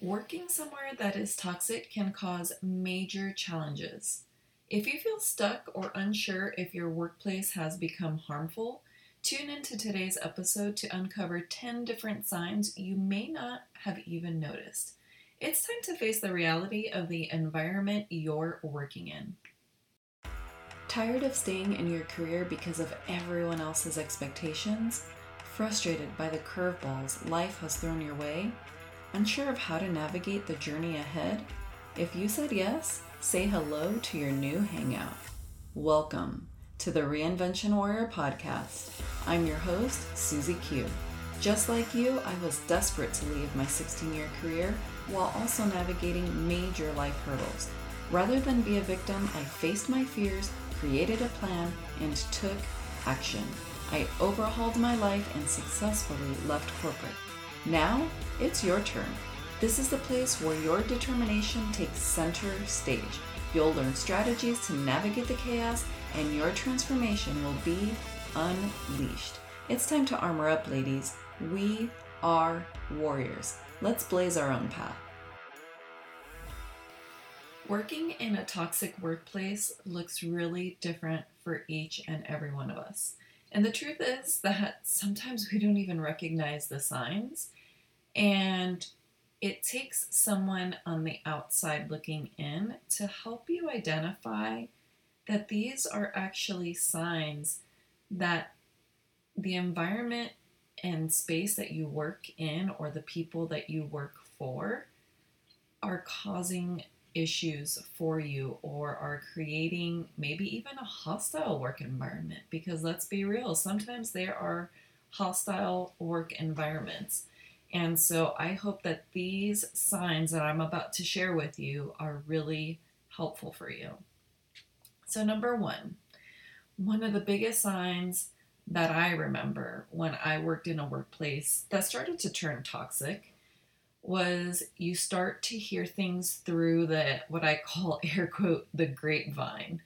Working somewhere that is toxic can cause major challenges. If you feel stuck or unsure if your workplace has become harmful, tune into today's episode to uncover 10 different signs you may not have even noticed. It's time to face the reality of the environment you're working in. Tired of staying in your career because of everyone else's expectations? Frustrated by the curveballs life has thrown your way? Unsure of how to navigate the journey ahead? If you said yes, say hello to your new hangout. Welcome to the Reinvention Warrior podcast. I'm your host, Susie Q. Just like you, I was desperate to leave my 16 year career while also navigating major life hurdles. Rather than be a victim, I faced my fears, created a plan, and took action. I overhauled my life and successfully left corporate. Now, it's your turn. This is the place where your determination takes center stage. You'll learn strategies to navigate the chaos, and your transformation will be unleashed. It's time to armor up, ladies. We are warriors. Let's blaze our own path. Working in a toxic workplace looks really different for each and every one of us. And the truth is that sometimes we don't even recognize the signs. And it takes someone on the outside looking in to help you identify that these are actually signs that the environment and space that you work in or the people that you work for are causing issues for you or are creating maybe even a hostile work environment because let's be real sometimes there are hostile work environments and so I hope that these signs that I'm about to share with you are really helpful for you. So, number one, one of the biggest signs that I remember when I worked in a workplace that started to turn toxic was you start to hear things through the what I call air quote the grapevine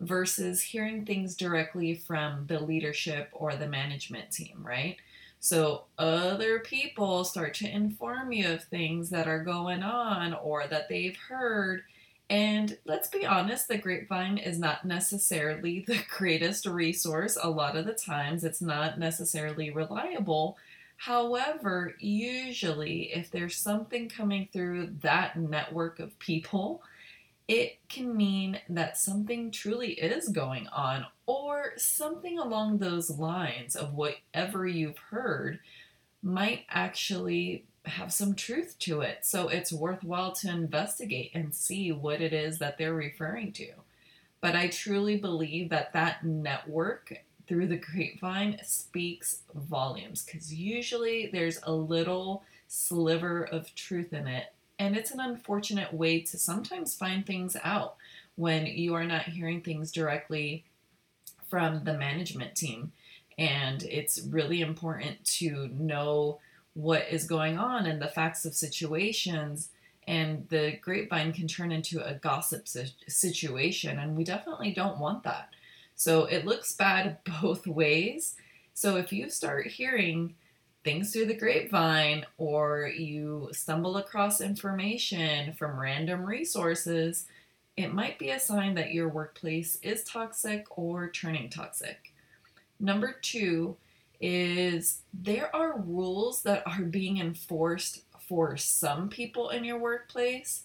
versus hearing things directly from the leadership or the management team, right? So other people start to inform you of things that are going on or that they've heard. And let's be honest, the grapevine is not necessarily the greatest resource. A lot of the times, it's not necessarily reliable. However, usually, if there's something coming through that network of people, it can mean that something truly is going on or something along those lines of whatever you've heard might actually have some truth to it. So it's worthwhile to investigate and see what it is that they're referring to. But I truly believe that that network through the grapevine speaks volumes because usually there's a little sliver of truth in it and it's an unfortunate way to sometimes find things out when you are not hearing things directly from the management team. And it's really important to know what is going on and the facts of situations. And the grapevine can turn into a gossip situation. And we definitely don't want that. So it looks bad both ways. So if you start hearing things through the grapevine or you stumble across information from random resources, it might be a sign that your workplace is toxic or turning toxic. Number two is there are rules that are being enforced for some people in your workplace,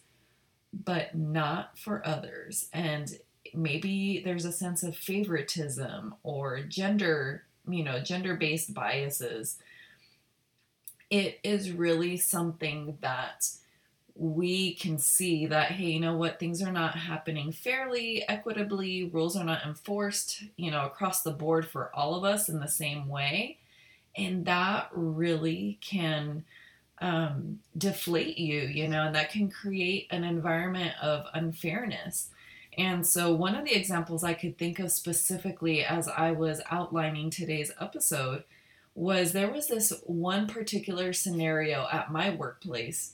but not for others. And maybe there's a sense of favoritism or gender, you know, gender based biases. It is really something that we can see that hey you know what? Things are not happening fairly equitably rules are not enforced you know across the board for all of us in the same way. And that really can um, deflate you you know and that can create an environment of unfairness and so one of the examples i could think of specifically as i was outlining today's episode was there was this one particular scenario at my workplace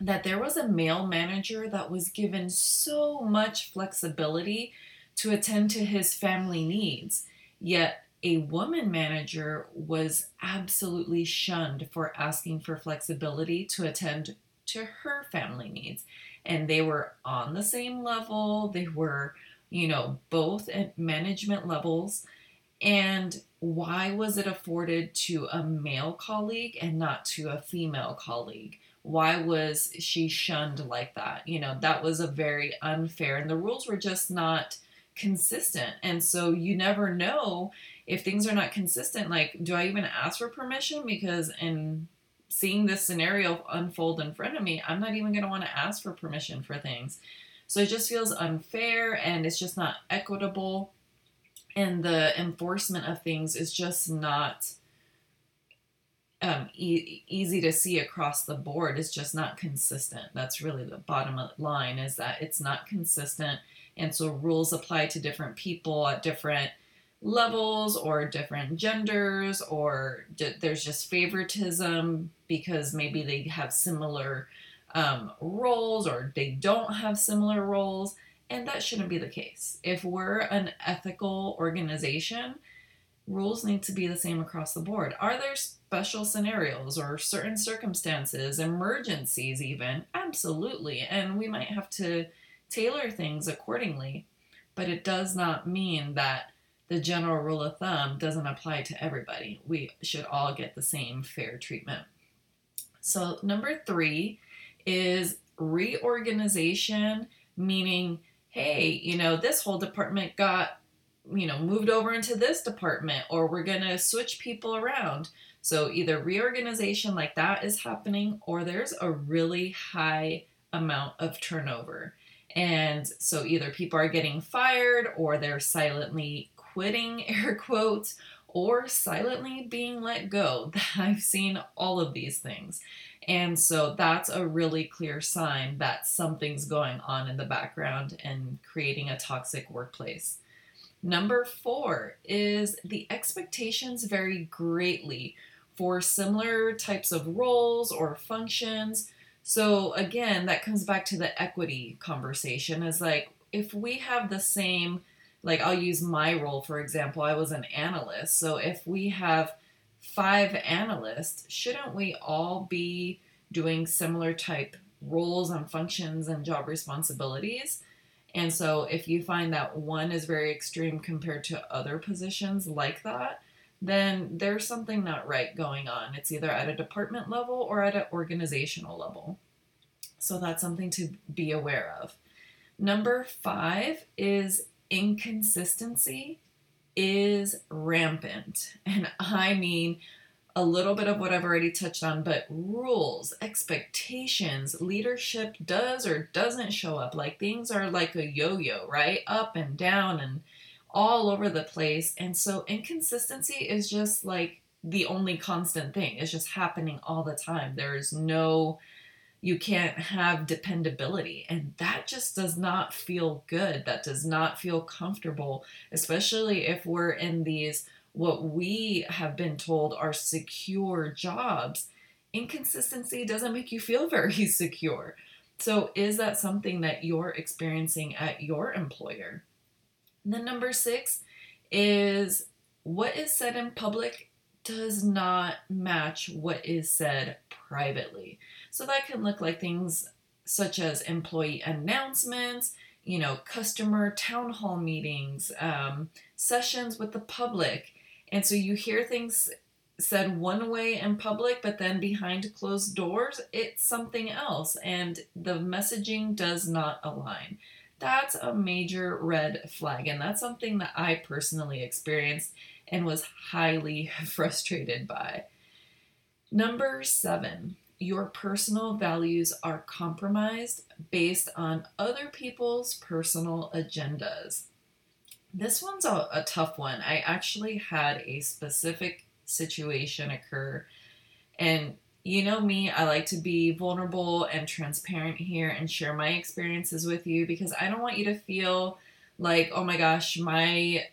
that there was a male manager that was given so much flexibility to attend to his family needs, yet a woman manager was absolutely shunned for asking for flexibility to attend to her family needs. And they were on the same level, they were, you know, both at management levels. And why was it afforded to a male colleague and not to a female colleague? Why was she shunned like that? You know, that was a very unfair, and the rules were just not consistent. And so you never know if things are not consistent. Like, do I even ask for permission? Because in seeing this scenario unfold in front of me, I'm not even going to want to ask for permission for things. So it just feels unfair and it's just not equitable. And the enforcement of things is just not um, e- easy to see across the board. It's just not consistent. That's really the bottom line is that it's not consistent. And so rules apply to different people at different levels or different genders or d- there's just favoritism because maybe they have similar um, roles or they don't have similar roles and that shouldn't be the case. If we're an ethical organization rules need to be the same across the board. Are there special scenarios or certain circumstances emergencies even? Absolutely and we might have to tailor things accordingly but it does not mean that the general rule of thumb doesn't apply to everybody. We should all get the same fair treatment. So, number three is reorganization, meaning, hey, you know, this whole department got, you know, moved over into this department, or we're going to switch people around. So, either reorganization like that is happening, or there's a really high amount of turnover. And so either people are getting fired or they're silently quitting, air quotes, or silently being let go. I've seen all of these things. And so that's a really clear sign that something's going on in the background and creating a toxic workplace. Number four is the expectations vary greatly for similar types of roles or functions. So, again, that comes back to the equity conversation is like if we have the same like I'll use my role for example. I was an analyst. So if we have five analysts, shouldn't we all be doing similar type roles and functions and job responsibilities? And so if you find that one is very extreme compared to other positions like that, then there's something not right going on. It's either at a department level or at an organizational level. So that's something to be aware of. Number five is inconsistency is rampant. And I mean a little bit of what I've already touched on, but rules, expectations, leadership does or doesn't show up. Like things are like a yo yo, right? Up and down and all over the place. And so inconsistency is just like the only constant thing. It's just happening all the time. There's no you can't have dependability. And that just does not feel good. That does not feel comfortable, especially if we're in these, what we have been told are secure jobs. Inconsistency doesn't make you feel very secure. So, is that something that you're experiencing at your employer? And then, number six is what is said in public does not match what is said privately. So that can look like things such as employee announcements, you know, customer town hall meetings, um, sessions with the public. And so you hear things said one way in public, but then behind closed doors, it's something else. And the messaging does not align. That's a major red flag. And that's something that I personally experienced and was highly frustrated by. Number seven, your personal values are compromised based on other people's personal agendas. This one's a, a, tough one. I actually had a specific situation occur, and you know me, I like to be vulnerable and transparent here and share my experiences with you because I don't want you to feel like, oh my gosh, my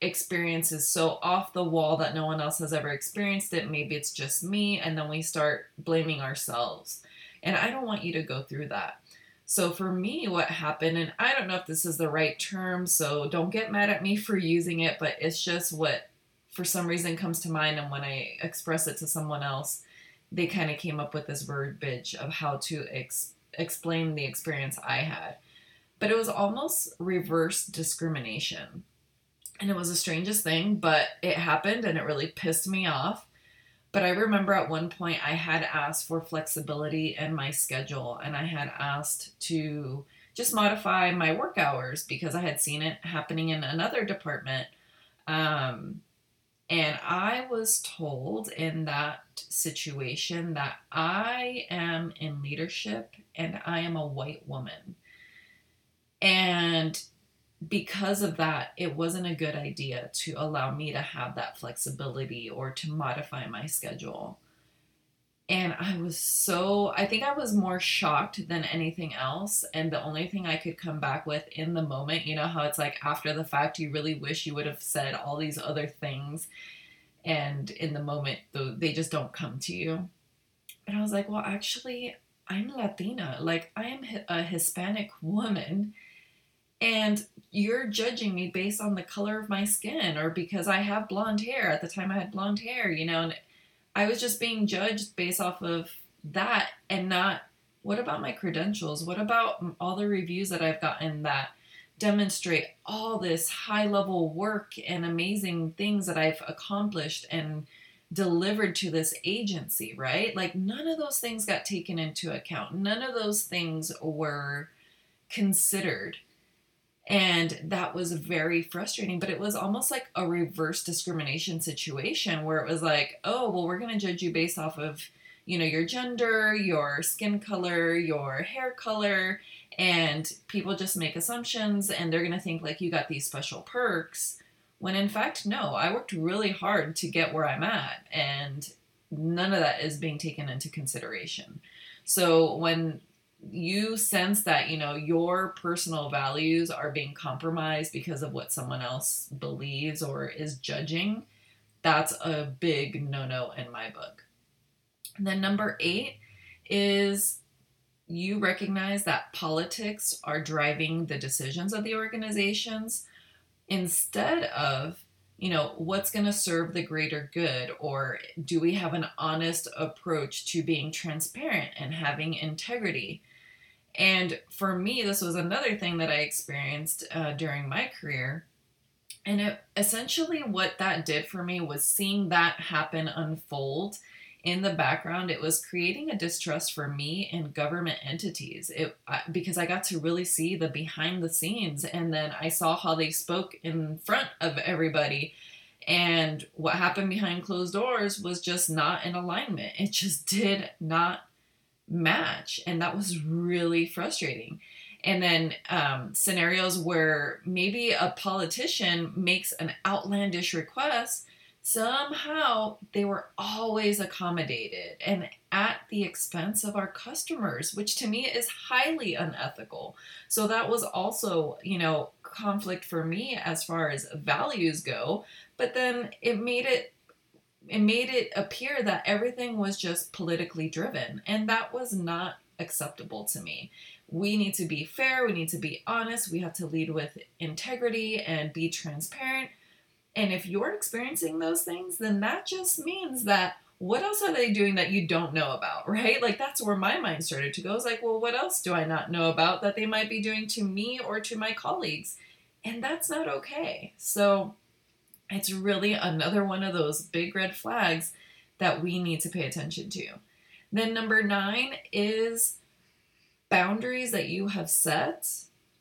experience is so off the wall that no one else has ever experienced it. Maybe it's just me. And then we start blaming ourselves. And I don't want you to go through that. So for me, what happened, and I don't know if this is the right term, so don't get mad at me for using it, but it's just what for some reason comes to mind and when I express it to someone else they kind of came up with this verbiage of how to ex- explain the experience I had. But it was almost reverse discrimination. And it was the strangest thing, but it happened and it really pissed me off. But I remember at one point I had asked for flexibility in my schedule and I had asked to just modify my work hours because I had seen it happening in another department. Um, and I was told in that situation that I am in leadership and I am a white woman. And because of that, it wasn't a good idea to allow me to have that flexibility or to modify my schedule. And I was so, I think I was more shocked than anything else. And the only thing I could come back with in the moment, you know, how it's like after the fact, you really wish you would have said all these other things. And in the moment, they just don't come to you. And I was like, well, actually, I'm Latina. Like, I am a Hispanic woman and you're judging me based on the color of my skin or because I have blonde hair. At the time, I had blonde hair, you know, and I was just being judged based off of that and not what about my credentials? What about all the reviews that I've gotten that demonstrate all this high level work and amazing things that I've accomplished and delivered to this agency, right? Like none of those things got taken into account. None of those things were considered and that was very frustrating, but it was almost like a reverse discrimination situation where it was like, oh, well, we're going to judge you based off of, you know, your gender, your skin color, your hair color. And people just make assumptions and they're going to think like you got these special perks. When in fact, no, I worked really hard to get where I'm at. And none of that is being taken into consideration. So when you sense that you know your personal values are being compromised because of what someone else believes or is judging that's a big no-no in my book. And then number eight is you recognize that politics are driving the decisions of the organizations instead of you know what's going to serve the greater good or do we have an honest approach to being transparent and having integrity and for me, this was another thing that I experienced uh, during my career. And it, essentially, what that did for me was seeing that happen unfold in the background. It was creating a distrust for me and government entities. It because I got to really see the behind the scenes, and then I saw how they spoke in front of everybody. And what happened behind closed doors was just not in alignment. It just did not match and that was really frustrating and then um, scenarios where maybe a politician makes an outlandish request somehow they were always accommodated and at the expense of our customers which to me is highly unethical so that was also you know conflict for me as far as values go but then it made it it made it appear that everything was just politically driven, and that was not acceptable to me. We need to be fair, we need to be honest, we have to lead with integrity and be transparent. And if you're experiencing those things, then that just means that what else are they doing that you don't know about, right? Like that's where my mind started to go. It's like, well, what else do I not know about that they might be doing to me or to my colleagues? And that's not okay. So it's really another one of those big red flags that we need to pay attention to. Then, number nine is boundaries that you have set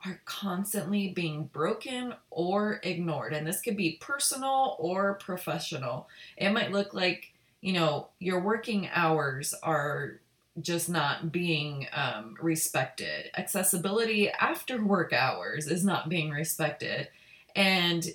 are constantly being broken or ignored. And this could be personal or professional. It might look like, you know, your working hours are just not being um, respected. Accessibility after work hours is not being respected. And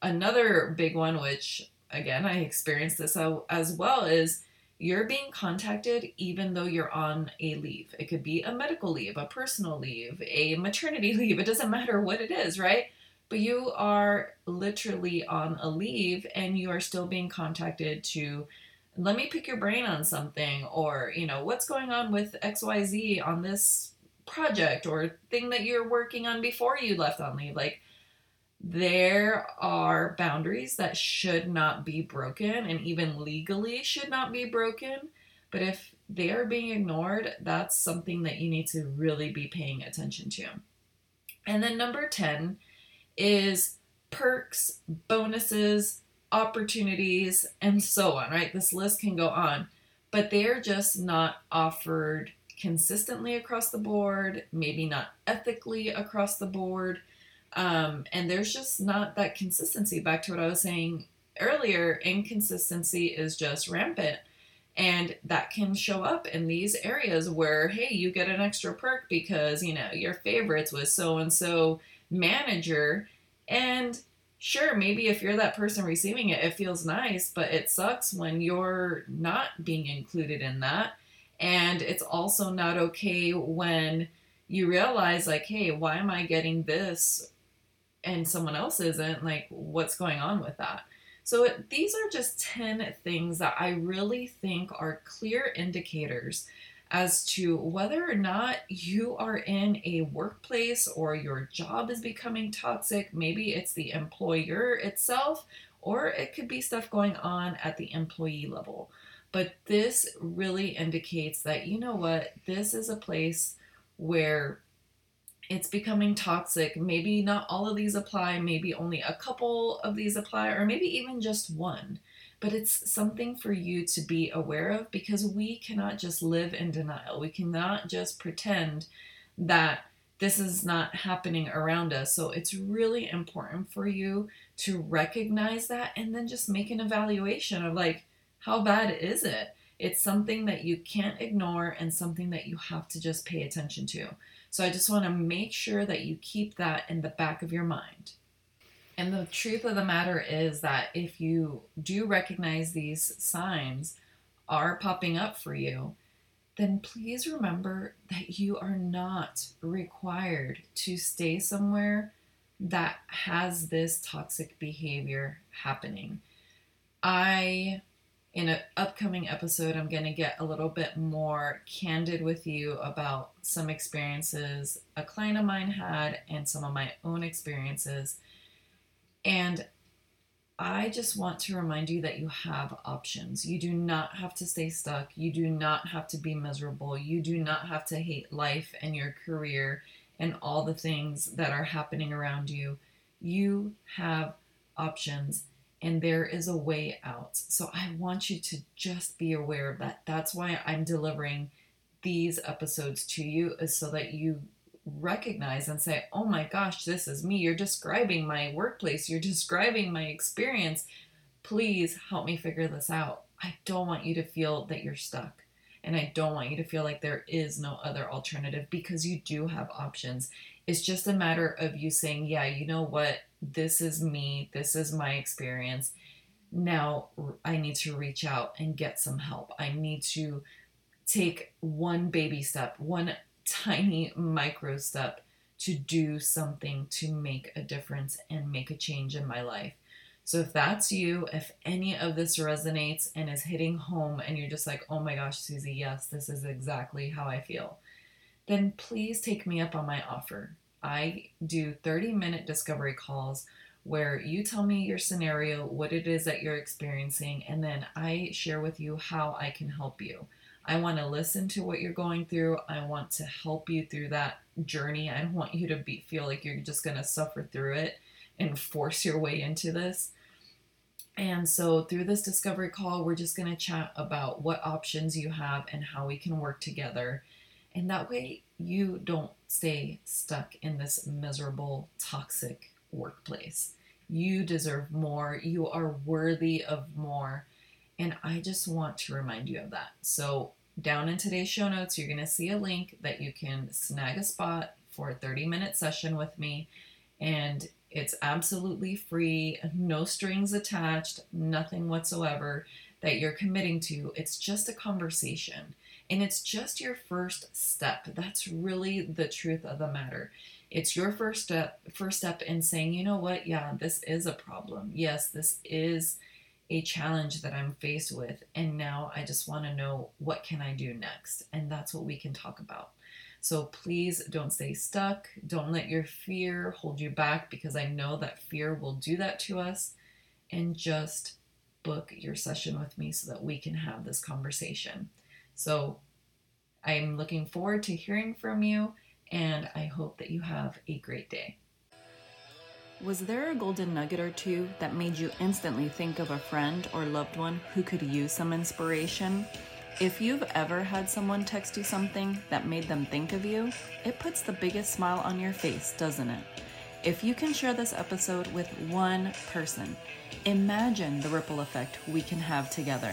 another big one, which again, I experienced this as well, is you're being contacted even though you're on a leave. It could be a medical leave, a personal leave, a maternity leave. It doesn't matter what it is, right? But you are literally on a leave and you are still being contacted to let me pick your brain on something or, you know, what's going on with XYZ on this project or thing that you're working on before you left on leave. Like there are boundaries that should not be broken and even legally should not be broken. But if they are being ignored, that's something that you need to really be paying attention to. And then number 10 is perks, bonuses, opportunities, and so on, right? This list can go on, but they're just not offered consistently across the board, maybe not ethically across the board. Um, and there's just not that consistency. Back to what I was saying earlier, inconsistency is just rampant. And that can show up in these areas where, hey, you get an extra perk because, you know, your favorites was so and so manager. And sure, maybe if you're that person receiving it, it feels nice, but it sucks when you're not being included in that. And it's also not okay when you realize, like, hey, why am I getting this and someone else isn't? Like, what's going on with that? So, these are just 10 things that I really think are clear indicators as to whether or not you are in a workplace or your job is becoming toxic. Maybe it's the employer itself, or it could be stuff going on at the employee level. But this really indicates that, you know what, this is a place where it's becoming toxic. Maybe not all of these apply, maybe only a couple of these apply, or maybe even just one. But it's something for you to be aware of because we cannot just live in denial. We cannot just pretend that this is not happening around us. So it's really important for you to recognize that and then just make an evaluation of like, how bad is it? It's something that you can't ignore and something that you have to just pay attention to. So I just want to make sure that you keep that in the back of your mind. And the truth of the matter is that if you do recognize these signs are popping up for you, then please remember that you are not required to stay somewhere that has this toxic behavior happening. I in an upcoming episode, I'm going to get a little bit more candid with you about some experiences a client of mine had and some of my own experiences. And I just want to remind you that you have options. You do not have to stay stuck. You do not have to be miserable. You do not have to hate life and your career and all the things that are happening around you. You have options and there is a way out. So I want you to just be aware of that. That's why I'm delivering these episodes to you is so that you recognize and say, "Oh my gosh, this is me. You're describing my workplace. You're describing my experience. Please help me figure this out." I don't want you to feel that you're stuck. And I don't want you to feel like there is no other alternative because you do have options. It's just a matter of you saying, yeah, you know what? This is me. This is my experience. Now I need to reach out and get some help. I need to take one baby step, one tiny micro step to do something to make a difference and make a change in my life. So if that's you, if any of this resonates and is hitting home and you're just like, oh my gosh, Susie, yes, this is exactly how I feel, then please take me up on my offer. I do 30 minute discovery calls where you tell me your scenario, what it is that you're experiencing, and then I share with you how I can help you. I want to listen to what you're going through. I want to help you through that journey. I don't want you to be feel like you're just going to suffer through it and force your way into this. And so, through this discovery call, we're just going to chat about what options you have and how we can work together. And that way, you don't stay stuck in this miserable, toxic workplace. You deserve more. You are worthy of more. And I just want to remind you of that. So, down in today's show notes, you're going to see a link that you can snag a spot for a 30 minute session with me. And it's absolutely free, no strings attached, nothing whatsoever that you're committing to. It's just a conversation. And it's just your first step. That's really the truth of the matter. It's your first step first step in saying, you know what, yeah, this is a problem. Yes, this is a challenge that I'm faced with. And now I just want to know what can I do next? And that's what we can talk about. So please don't stay stuck. Don't let your fear hold you back because I know that fear will do that to us. And just book your session with me so that we can have this conversation. So I'm looking forward to hearing from you, and I hope that you have a great day. Was there a golden nugget or two that made you instantly think of a friend or loved one who could use some inspiration? If you've ever had someone text you something that made them think of you, it puts the biggest smile on your face, doesn't it? If you can share this episode with one person, imagine the ripple effect we can have together.